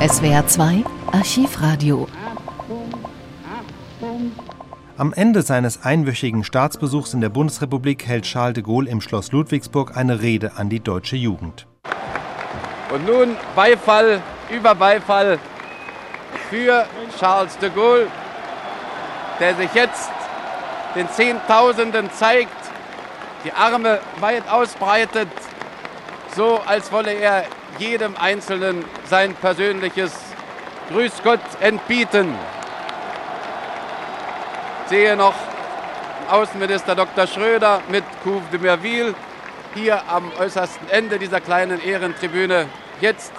SWR 2 Archivradio. Am Ende seines einwöchigen Staatsbesuchs in der Bundesrepublik hält Charles de Gaulle im Schloss Ludwigsburg eine Rede an die deutsche Jugend. Und nun Beifall über Beifall für Charles de Gaulle, der sich jetzt den Zehntausenden zeigt, die Arme weit ausbreitet, so als wolle er jedem Einzelnen sein persönliches Grüß Gott entbieten. Ich sehe noch Außenminister Dr. Schröder mit Couve de Merville hier am äußersten Ende dieser kleinen Ehrentribüne. Jetzt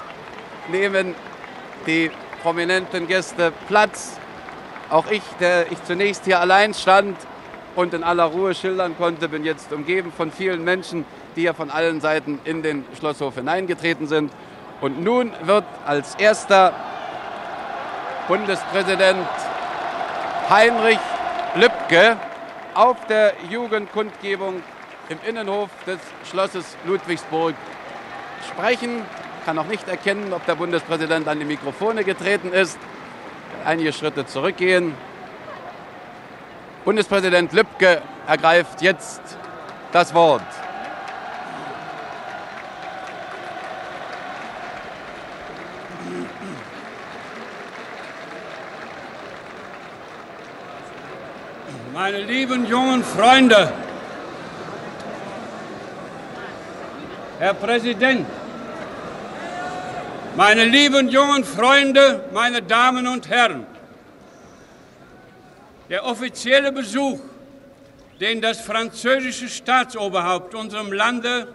nehmen die prominenten Gäste Platz. Auch ich, der ich zunächst hier allein stand und in aller Ruhe schildern konnte, bin jetzt umgeben von vielen Menschen, die ja von allen Seiten in den Schlosshof hineingetreten sind. Und nun wird als erster Bundespräsident Heinrich Lübke auf der Jugendkundgebung im Innenhof des Schlosses Ludwigsburg sprechen. Ich kann noch nicht erkennen, ob der Bundespräsident an die Mikrofone getreten ist. Einige Schritte zurückgehen. Bundespräsident Lübke ergreift jetzt das Wort. Meine lieben jungen Freunde, Herr Präsident, meine lieben jungen Freunde, meine Damen und Herren, der offizielle Besuch, den das französische Staatsoberhaupt unserem Lande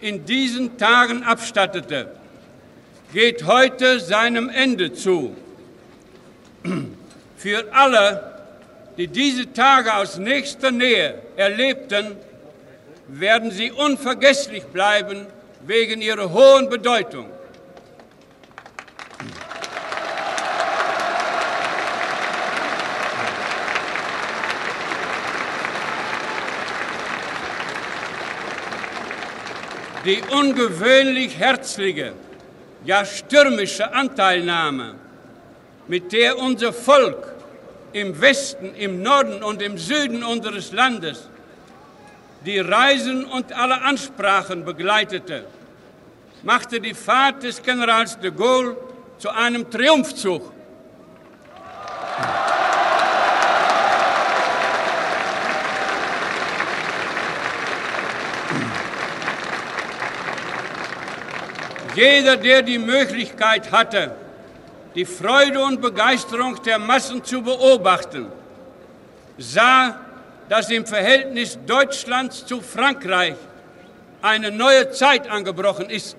in diesen Tagen abstattete, geht heute seinem Ende zu. Für alle, die diese Tage aus nächster Nähe erlebten, werden sie unvergesslich bleiben wegen ihrer hohen Bedeutung. Die ungewöhnlich herzliche, ja stürmische Anteilnahme, mit der unser Volk im Westen, im Norden und im Süden unseres Landes die Reisen und alle Ansprachen begleitete, machte die Fahrt des Generals de Gaulle zu einem Triumphzug. Jeder, der die Möglichkeit hatte, die Freude und Begeisterung der Massen zu beobachten, sah, dass im Verhältnis Deutschlands zu Frankreich eine neue Zeit angebrochen ist.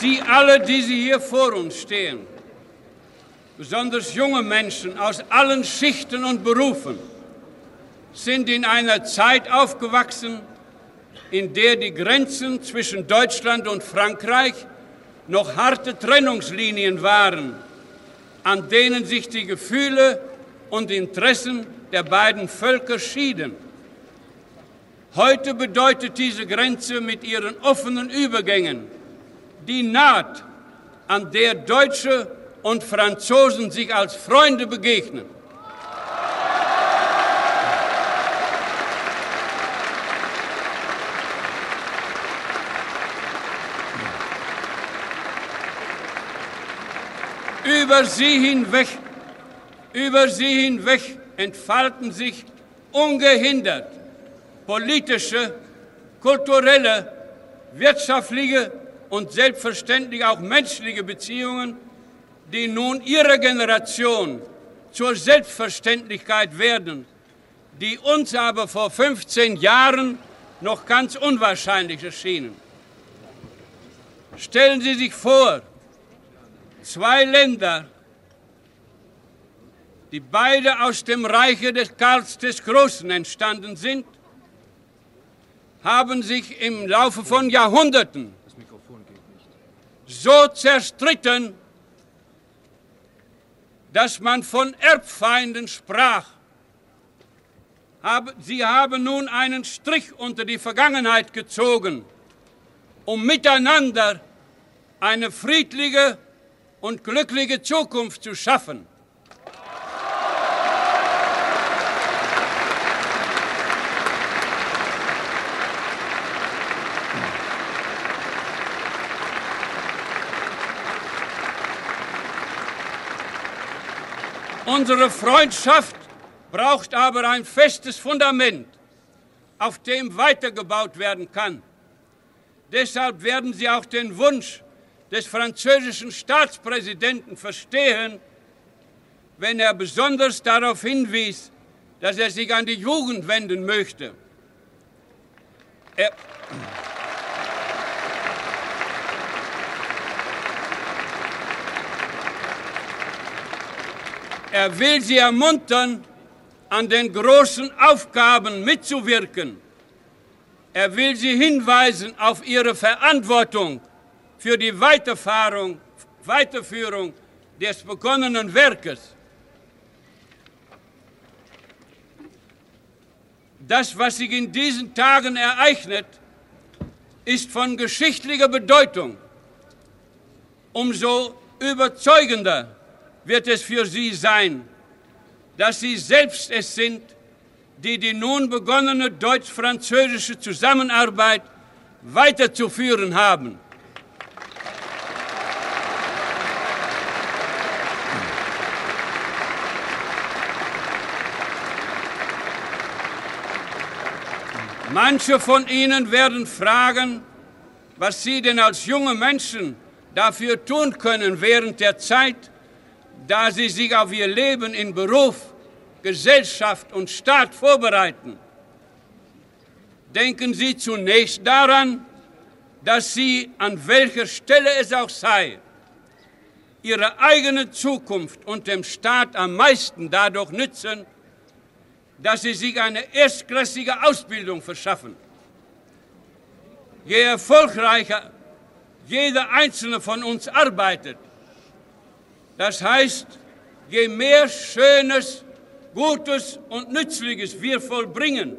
Sie alle, die Sie hier vor uns stehen, besonders junge Menschen aus allen Schichten und Berufen, sind in einer Zeit aufgewachsen, in der die Grenzen zwischen Deutschland und Frankreich noch harte Trennungslinien waren, an denen sich die Gefühle und Interessen der beiden Völker schieden. Heute bedeutet diese Grenze mit ihren offenen Übergängen die Naht, an der Deutsche und Franzosen sich als Freunde begegnen. Über sie hinweg, über sie hinweg entfalten sich ungehindert politische, kulturelle, wirtschaftliche und selbstverständlich auch menschliche Beziehungen, die nun ihrer Generation zur Selbstverständlichkeit werden, die uns aber vor 15 Jahren noch ganz unwahrscheinlich erschienen. Stellen Sie sich vor, zwei Länder, die beide aus dem Reiche des Karls des Großen entstanden sind, haben sich im Laufe von Jahrhunderten so zerstritten, dass man von Erbfeinden sprach. Sie haben nun einen Strich unter die Vergangenheit gezogen, um miteinander eine friedliche und glückliche Zukunft zu schaffen. Unsere Freundschaft braucht aber ein festes Fundament, auf dem weitergebaut werden kann. Deshalb werden Sie auch den Wunsch des französischen Staatspräsidenten verstehen, wenn er besonders darauf hinwies, dass er sich an die Jugend wenden möchte. Er Er will sie ermuntern, an den großen Aufgaben mitzuwirken. Er will sie hinweisen auf ihre Verantwortung für die Weiterführung des begonnenen Werkes. Das, was sich in diesen Tagen ereignet, ist von geschichtlicher Bedeutung. Umso überzeugender wird es für Sie sein, dass Sie selbst es sind, die die nun begonnene deutsch-französische Zusammenarbeit weiterzuführen haben. Manche von Ihnen werden fragen, was Sie denn als junge Menschen dafür tun können während der Zeit, da sie sich auf ihr Leben in Beruf, Gesellschaft und Staat vorbereiten, denken Sie zunächst daran, dass Sie, an welcher Stelle es auch sei, Ihre eigene Zukunft und dem Staat am meisten dadurch nützen, dass Sie sich eine erstklassige Ausbildung verschaffen. Je erfolgreicher jeder einzelne von uns arbeitet, das heißt, je mehr Schönes, Gutes und Nützliches wir vollbringen,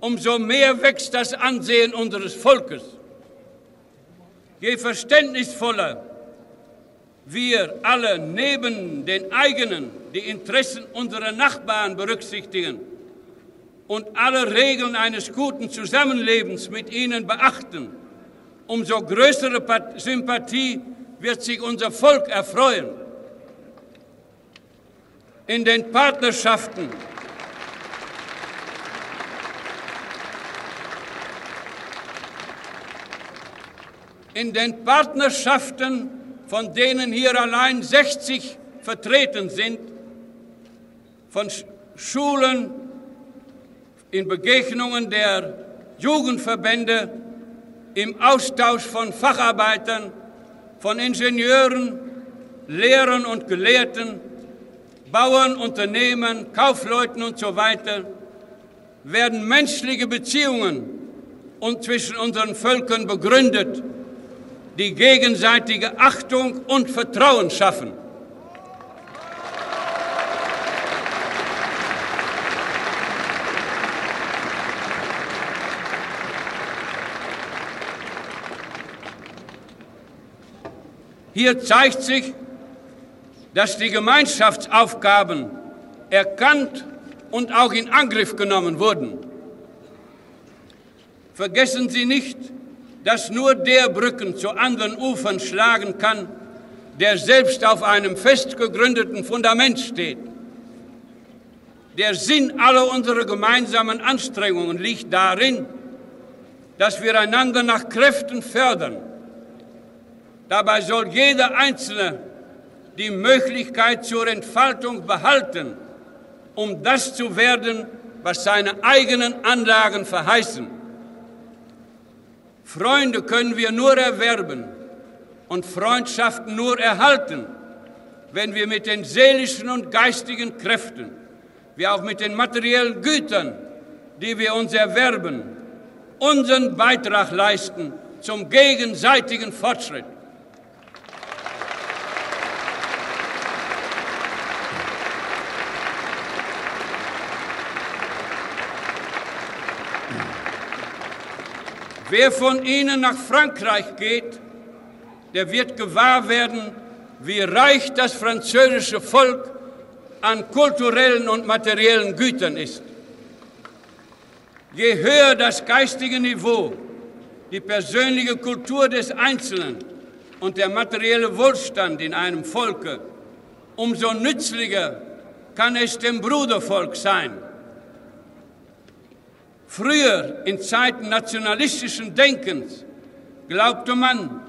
umso mehr wächst das Ansehen unseres Volkes. Je verständnisvoller wir alle neben den eigenen die Interessen unserer Nachbarn berücksichtigen und alle Regeln eines guten Zusammenlebens mit ihnen beachten, umso größere Sympathie wird sich unser Volk erfreuen. In den Partnerschaften in den Partnerschaften, von denen hier allein 60 vertreten sind, von Schulen, in Begegnungen der Jugendverbände, im Austausch von Facharbeitern, von Ingenieuren, Lehrern und Gelehrten, Bauern, Unternehmen, Kaufleuten und so weiter, werden menschliche Beziehungen und zwischen unseren Völkern begründet, die gegenseitige Achtung und Vertrauen schaffen. Hier zeigt sich, dass die Gemeinschaftsaufgaben erkannt und auch in Angriff genommen wurden. Vergessen Sie nicht, dass nur der Brücken zu anderen Ufern schlagen kann, der selbst auf einem fest gegründeten Fundament steht. Der Sinn aller unserer gemeinsamen Anstrengungen liegt darin, dass wir einander nach Kräften fördern Dabei soll jeder Einzelne die Möglichkeit zur Entfaltung behalten, um das zu werden, was seine eigenen Anlagen verheißen. Freunde können wir nur erwerben und Freundschaften nur erhalten, wenn wir mit den seelischen und geistigen Kräften, wie auch mit den materiellen Gütern, die wir uns erwerben, unseren Beitrag leisten zum gegenseitigen Fortschritt. Wer von Ihnen nach Frankreich geht, der wird gewahr werden, wie reich das französische Volk an kulturellen und materiellen Gütern ist. Je höher das geistige Niveau, die persönliche Kultur des Einzelnen und der materielle Wohlstand in einem Volke, umso nützlicher kann es dem Brudervolk sein. Früher, in Zeiten nationalistischen Denkens, glaubte man,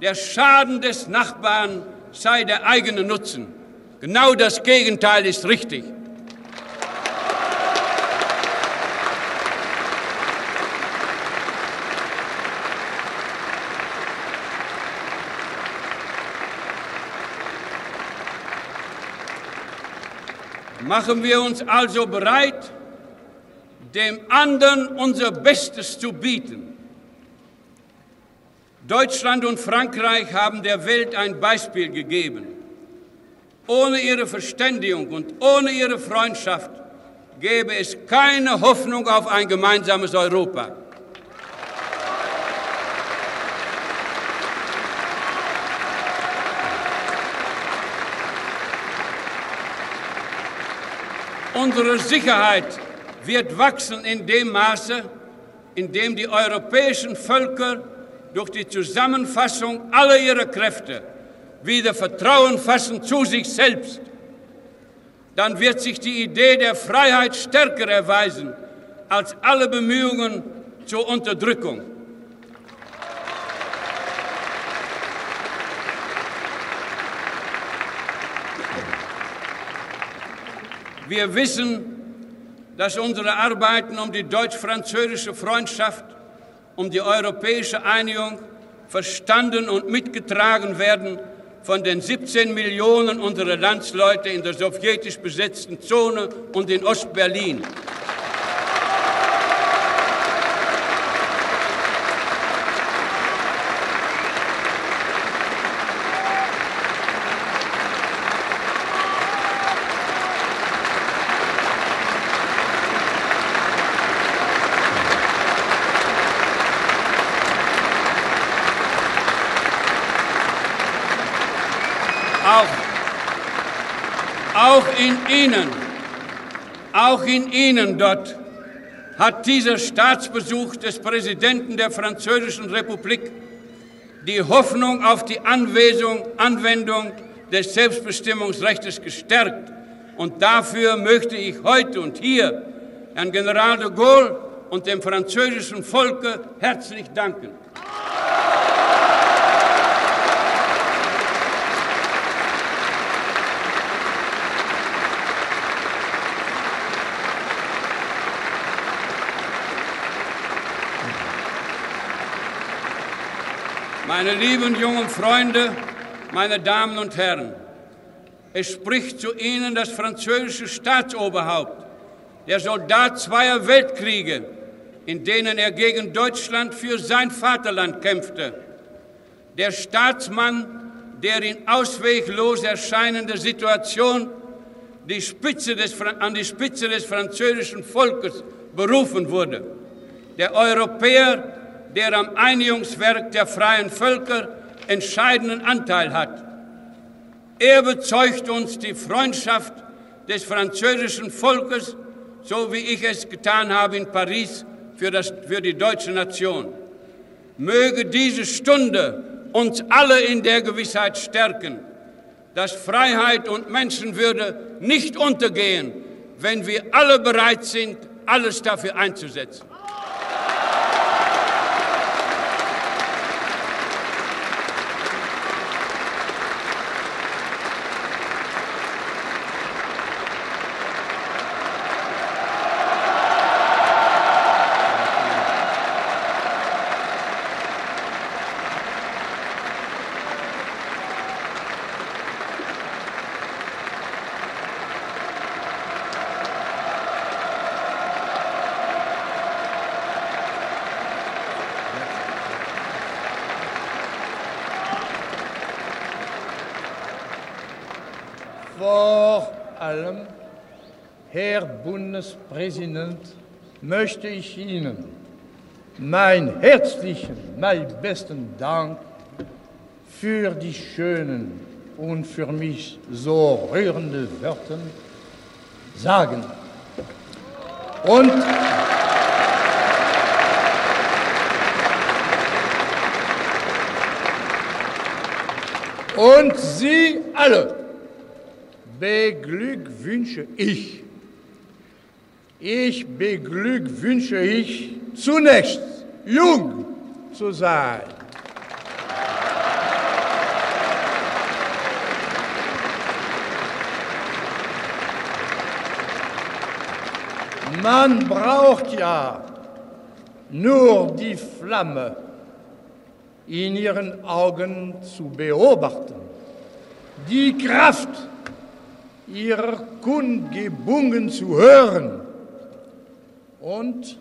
der Schaden des Nachbarn sei der eigene Nutzen. Genau das Gegenteil ist richtig. Machen wir uns also bereit, dem anderen unser Bestes zu bieten. Deutschland und Frankreich haben der Welt ein Beispiel gegeben. Ohne ihre Verständigung und ohne ihre Freundschaft gäbe es keine Hoffnung auf ein gemeinsames Europa. Unsere Sicherheit wird wachsen in dem Maße, in dem die europäischen Völker durch die Zusammenfassung aller ihrer Kräfte wieder Vertrauen fassen zu sich selbst. Dann wird sich die Idee der Freiheit stärker erweisen als alle Bemühungen zur Unterdrückung. Wir wissen, dass unsere Arbeiten um die deutsch-französische Freundschaft, um die europäische Einigung verstanden und mitgetragen werden von den 17 Millionen unserer Landsleute in der sowjetisch besetzten Zone und in Ostberlin. Auch in Ihnen, auch in Ihnen dort hat dieser Staatsbesuch des Präsidenten der Französischen Republik die Hoffnung auf die Anwesung, Anwendung des Selbstbestimmungsrechts gestärkt. Und dafür möchte ich heute und hier Herrn General de Gaulle und dem französischen Volke herzlich danken. Meine lieben jungen Freunde, meine Damen und Herren, es spricht zu Ihnen das französische Staatsoberhaupt, der Soldat zweier Weltkriege, in denen er gegen Deutschland für sein Vaterland kämpfte, der Staatsmann, der in ausweglos erscheinender Situation die des, an die Spitze des französischen Volkes berufen wurde, der Europäer, der am Einigungswerk der freien Völker entscheidenden Anteil hat. Er bezeugt uns die Freundschaft des französischen Volkes, so wie ich es getan habe in Paris für, das, für die deutsche Nation. Möge diese Stunde uns alle in der Gewissheit stärken, dass Freiheit und Menschenwürde nicht untergehen, wenn wir alle bereit sind, alles dafür einzusetzen. Vor allem, Herr Bundespräsident, möchte ich Ihnen mein herzlichen, mein besten Dank für die schönen und für mich so rührende Wörter sagen. Und Und Sie alle beglückwünsche ich. Ich beglückwünsche ich zunächst, jung zu sein. Man braucht ja nur die Flamme in ihren Augen zu beobachten, die Kraft ihrer Kundgebungen zu hören und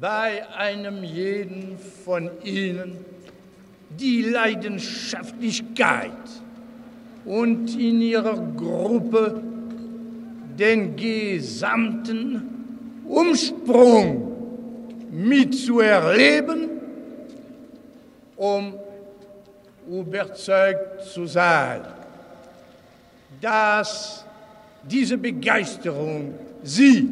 bei einem jeden von ihnen die Leidenschaftlichkeit und in ihrer Gruppe den gesamten Umsprung mitzuerleben um überzeugt zu sein, dass diese Begeisterung sie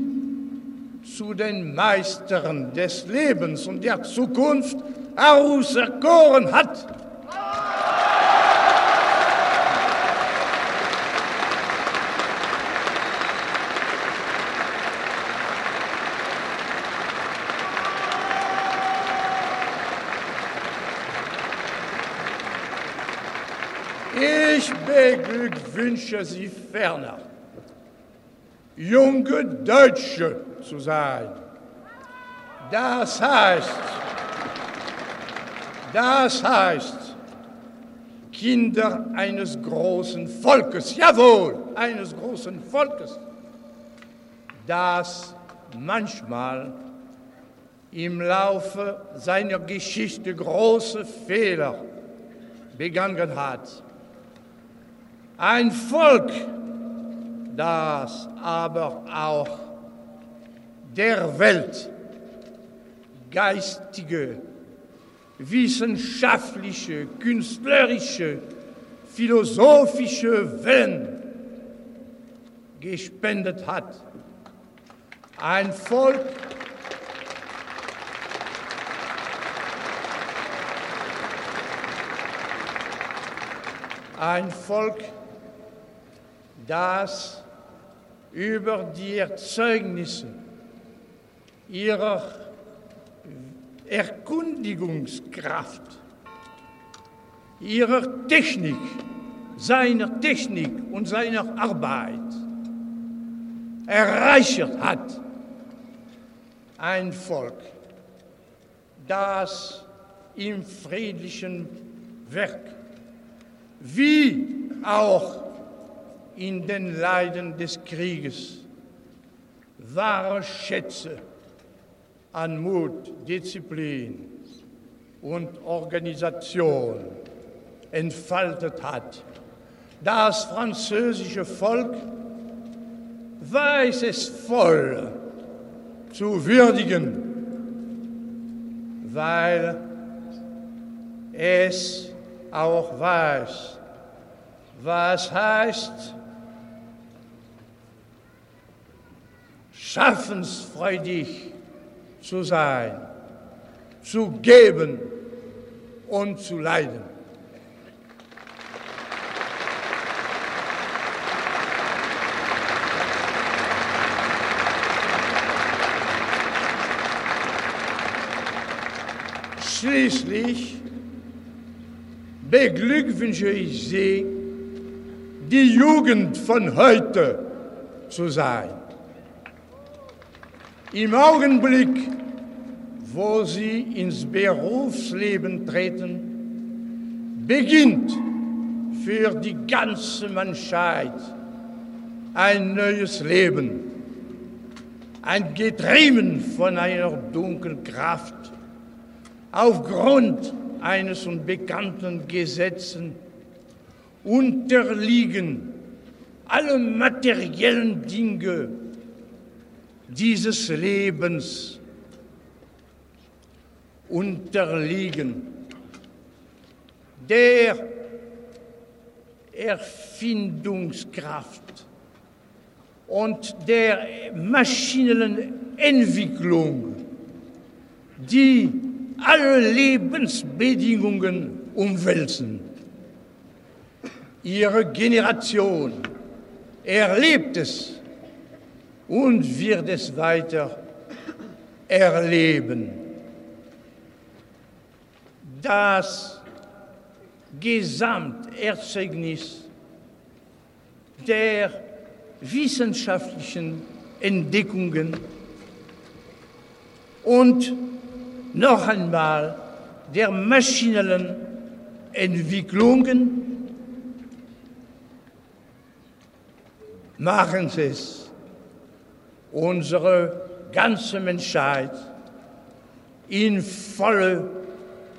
zu den Meistern des Lebens und der Zukunft auserkoren hat. Ich beglückwünsche Sie ferner, junge Deutsche zu sein. Das heißt, das heißt, Kinder eines großen Volkes, jawohl, eines großen Volkes, das manchmal im Laufe seiner Geschichte große Fehler begangen hat ein Volk, das aber auch der Welt geistige, wissenschaftliche, künstlerische, philosophische Wellen gespendet hat. Ein Volk, ein Volk, das über die Erzeugnisse ihrer Erkundigungskraft, ihrer Technik, seiner Technik und seiner Arbeit erreicht hat. Ein Volk, das im friedlichen Werk wie auch in den Leiden des Krieges wahre Schätze an Mut, Disziplin und Organisation entfaltet hat. Das französische Volk weiß es voll zu würdigen, weil es auch weiß, was heißt, schaffensfreudig zu sein, zu geben und zu leiden. Schließlich beglückwünsche ich Sie, die Jugend von heute zu sein. Im Augenblick, wo sie ins Berufsleben treten, beginnt für die ganze Menschheit ein neues Leben, ein Getrieben von einer dunklen Kraft, aufgrund eines unbekannten Gesetzen unterliegen alle materiellen Dinge dieses Lebens unterliegen, der Erfindungskraft und der maschinellen Entwicklung, die alle Lebensbedingungen umwälzen. Ihre Generation erlebt es und wird es weiter erleben. Das Gesamterzeugnis der wissenschaftlichen Entdeckungen. Und noch einmal der maschinellen Entwicklungen. Machen es unsere ganze Menschheit in volle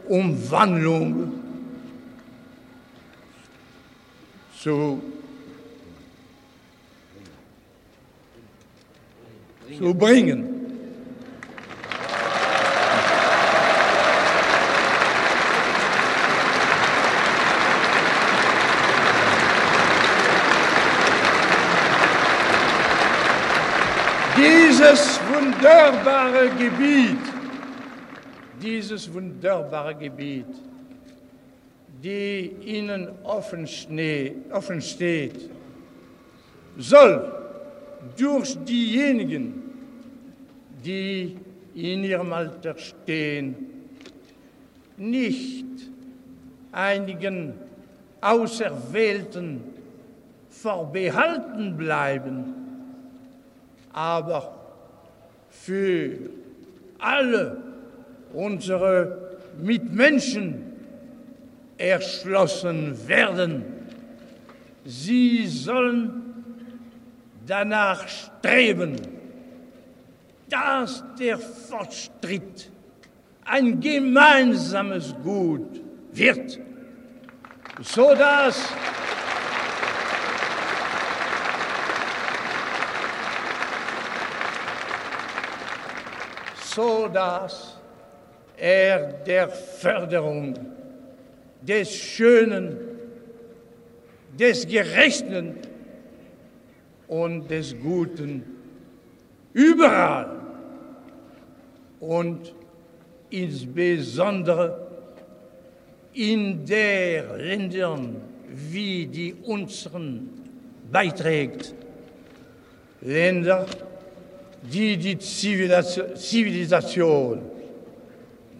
Umwandlung zu, zu bringen. Dieses wunderbare Gebiet, dieses wunderbare Gebiet, die Ihnen offen, offen steht, soll durch diejenigen, die in ihrem Alter stehen, nicht einigen Auserwählten vorbehalten bleiben, aber für alle unsere Mitmenschen erschlossen werden. Sie sollen danach streben, dass der Fortschritt ein gemeinsames Gut wird, sodass so dass er der Förderung des Schönen, des Gerechten und des Guten überall und insbesondere in der Ländern wie die unseren beiträgt. Länder, die die Zivilisation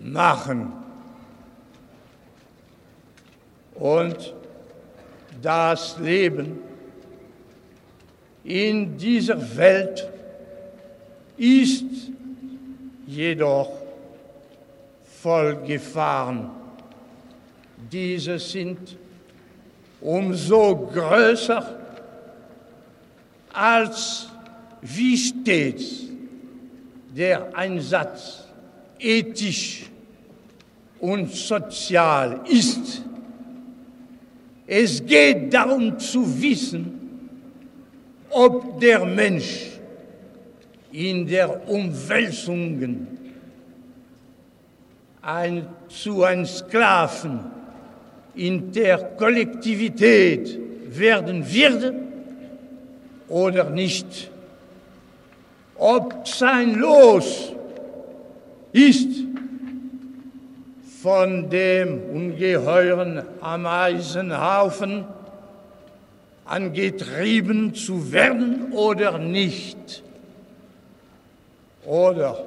machen. Und das Leben in dieser Welt ist jedoch voll Gefahren. Diese sind umso größer, als wie stets der Einsatz ethisch und sozial ist. Es geht darum zu wissen, ob der Mensch in der Umwälzungen ein, zu einem Sklaven in der Kollektivität werden wird oder nicht ob sein Los ist von dem ungeheuren Ameisenhaufen angetrieben zu werden oder nicht. Oder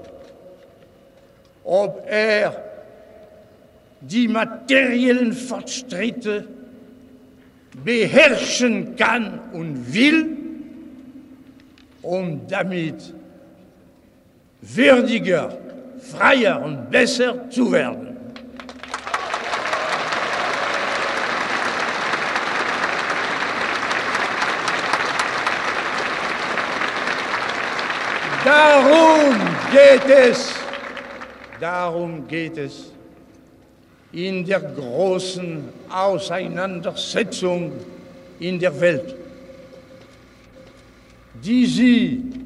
ob er die materiellen Fortschritte beherrschen kann und will, um damit würdiger, freier und besser zu werden. Darum geht es, darum geht es in der großen Auseinandersetzung in der Welt, die sie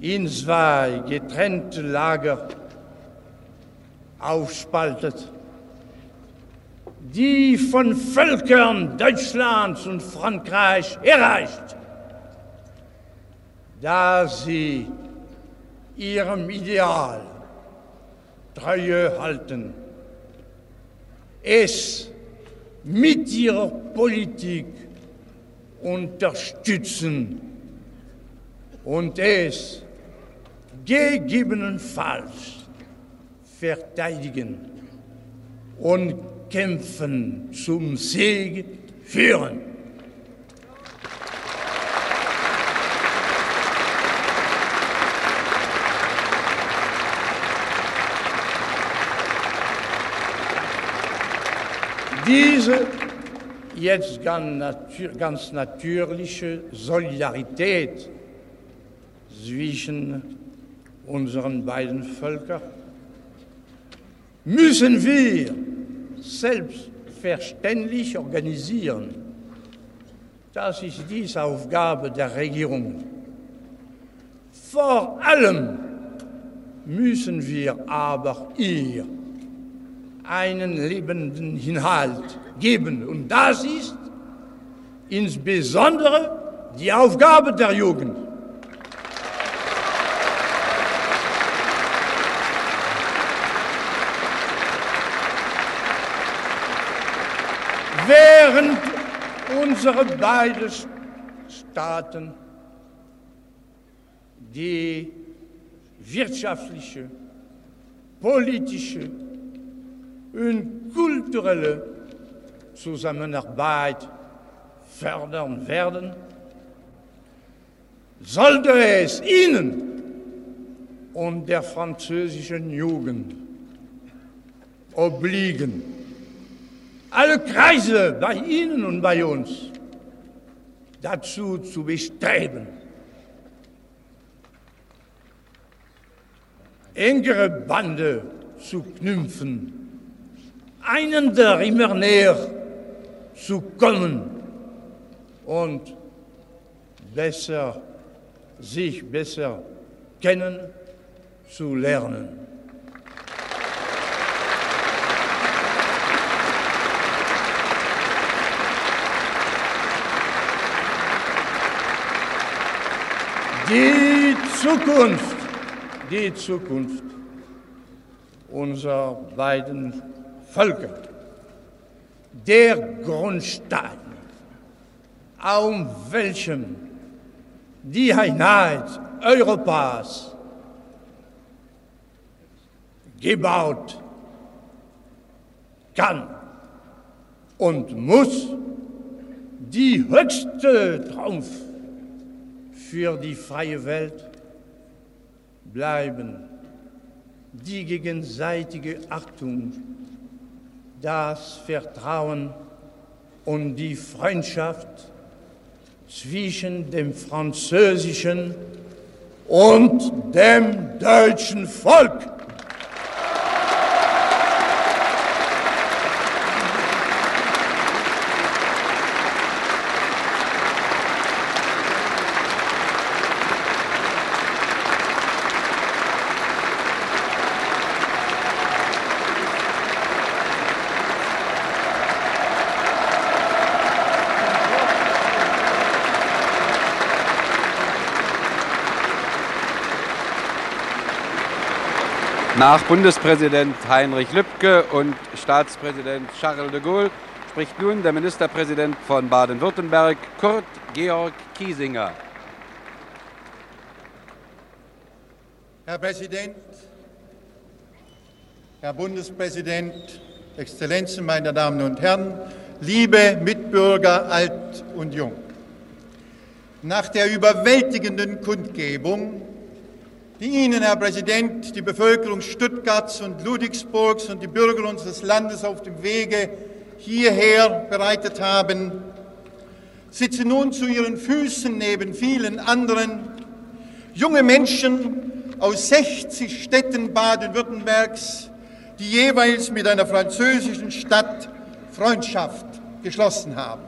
in zwei getrennte Lager aufspaltet, die von Völkern Deutschlands und Frankreich erreicht, da sie ihrem Ideal Treue halten, es mit ihrer Politik unterstützen und es gegebenenfalls verteidigen und kämpfen zum Sieg führen. Diese jetzt ganz, natür ganz natürliche Solidarität zwischen unseren beiden Völkern müssen wir selbstverständlich organisieren. Das ist die Aufgabe der Regierung. Vor allem müssen wir aber ihr einen lebenden Inhalt geben. Und das ist insbesondere die Aufgabe der Jugend. Während unsere beiden Staaten die wirtschaftliche, politische und kulturelle Zusammenarbeit fördern werden, sollte es Ihnen und der französischen Jugend obliegen, alle Kreise bei Ihnen und bei uns dazu zu bestreben, engere Bande zu knüpfen, einander immer näher zu kommen und besser, sich besser kennen zu lernen. Die Zukunft, die Zukunft unserer beiden Völker, der Grundstein, auf welchem die Einheit Europas gebaut kann und muss die höchste Trumpf für die freie Welt bleiben, die gegenseitige Achtung das Vertrauen und die Freundschaft zwischen dem französischen und dem deutschen Volk. Nach Bundespräsident Heinrich Lübke und Staatspräsident Charles de Gaulle spricht nun der Ministerpräsident von Baden-Württemberg, Kurt Georg Kiesinger. Herr Präsident, Herr Bundespräsident, Exzellenzen, meine Damen und Herren, liebe Mitbürger, alt und jung. Nach der überwältigenden Kundgebung die Ihnen, Herr Präsident, die Bevölkerung Stuttgarts und Ludwigsburgs und die Bürger unseres Landes auf dem Wege hierher bereitet haben, sitzen nun zu Ihren Füßen neben vielen anderen junge Menschen aus 60 Städten Baden-Württembergs, die jeweils mit einer französischen Stadt Freundschaft geschlossen haben.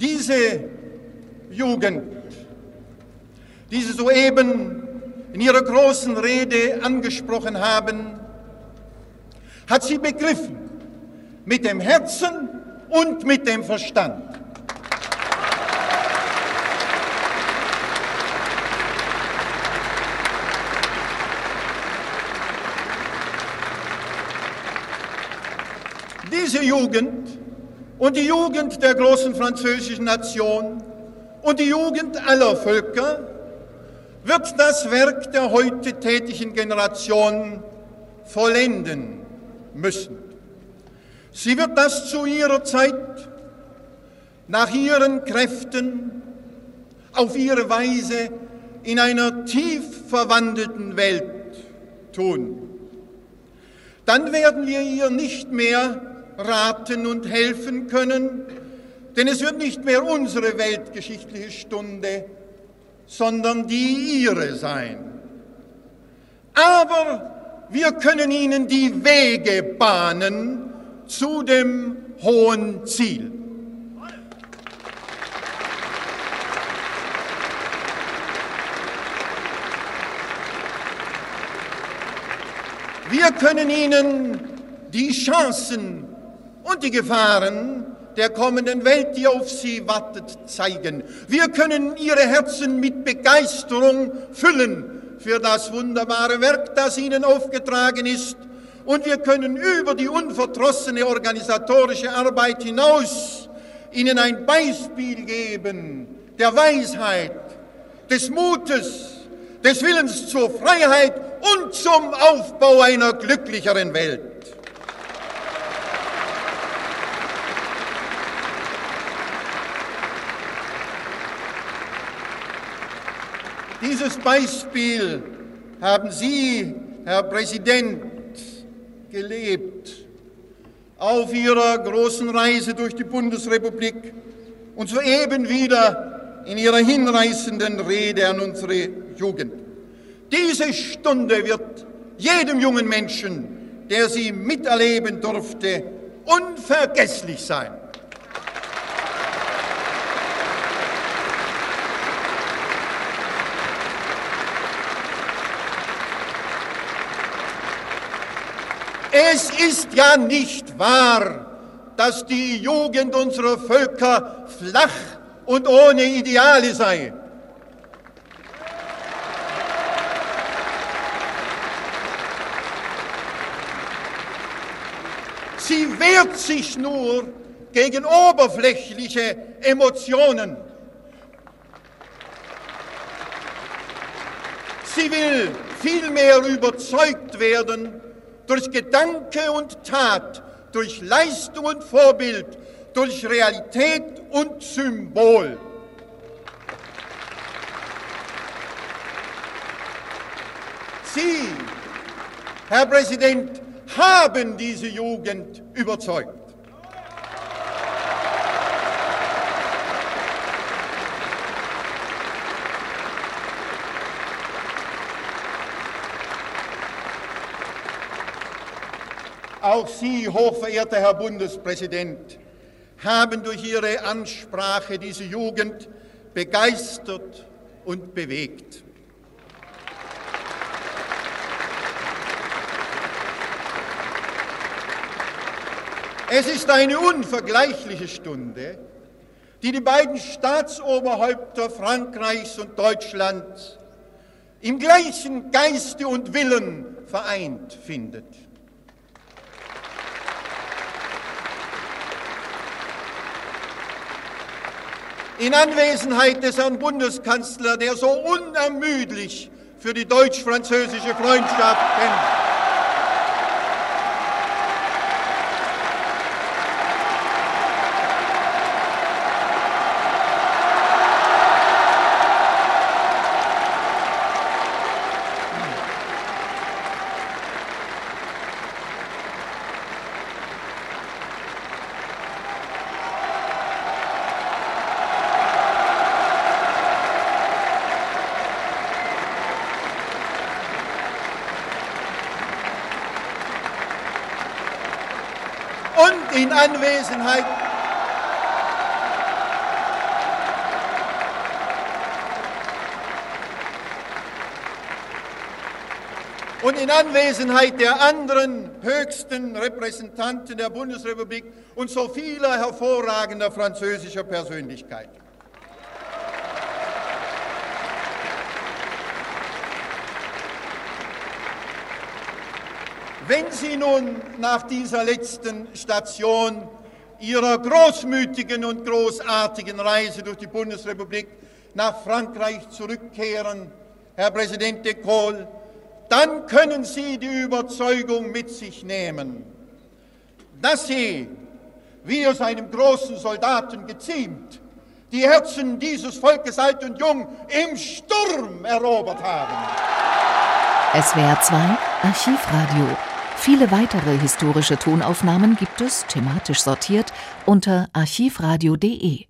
Diese Jugend, diese soeben in ihrer großen Rede angesprochen haben, hat sie begriffen, mit dem Herzen und mit dem Verstand. Diese Jugend und die Jugend der großen französischen Nation und die Jugend aller Völker wird das Werk der heute tätigen Generation vollenden müssen. Sie wird das zu ihrer Zeit, nach ihren Kräften, auf ihre Weise in einer tief verwandelten Welt tun. Dann werden wir ihr nicht mehr raten und helfen können, denn es wird nicht mehr unsere weltgeschichtliche Stunde, sondern die ihre sein. Aber wir können ihnen die Wege bahnen zu dem hohen Ziel. Wir können ihnen die Chancen und die Gefahren der kommenden Welt, die auf sie wartet, zeigen. Wir können ihre Herzen mit Begeisterung füllen für das wunderbare Werk, das ihnen aufgetragen ist. Und wir können über die unverdrossene organisatorische Arbeit hinaus ihnen ein Beispiel geben der Weisheit, des Mutes, des Willens zur Freiheit und zum Aufbau einer glücklicheren Welt. Dieses Beispiel haben Sie, Herr Präsident, gelebt auf Ihrer großen Reise durch die Bundesrepublik und soeben wieder in Ihrer hinreißenden Rede an unsere Jugend. Diese Stunde wird jedem jungen Menschen, der sie miterleben durfte, unvergesslich sein. Es ist ja nicht wahr, dass die Jugend unserer Völker flach und ohne Ideale sei. Sie wehrt sich nur gegen oberflächliche Emotionen. Sie will vielmehr überzeugt werden durch Gedanke und Tat, durch Leistung und Vorbild, durch Realität und Symbol. Sie, Herr Präsident, haben diese Jugend überzeugt. Auch Sie, hochverehrter Herr Bundespräsident, haben durch Ihre Ansprache diese Jugend begeistert und bewegt. Es ist eine unvergleichliche Stunde, die die beiden Staatsoberhäupter Frankreichs und Deutschlands im gleichen Geiste und Willen vereint findet. In Anwesenheit des Herrn Bundeskanzlers, der so unermüdlich für die deutsch-französische Freundschaft kämpft. Und in Anwesenheit und in Anwesenheit der anderen höchsten Repräsentanten der Bundesrepublik und so vieler hervorragender französischer Persönlichkeiten. Wenn Sie nun nach dieser letzten Station Ihrer großmütigen und großartigen Reise durch die Bundesrepublik nach Frankreich zurückkehren, Herr Präsident de Gaulle, dann können Sie die Überzeugung mit sich nehmen, dass Sie, wie es einem großen Soldaten geziemt, die Herzen dieses Volkes alt und jung im Sturm erobert haben. SWR 2 Archivradio. Viele weitere historische Tonaufnahmen gibt es, thematisch sortiert, unter archivradio.de.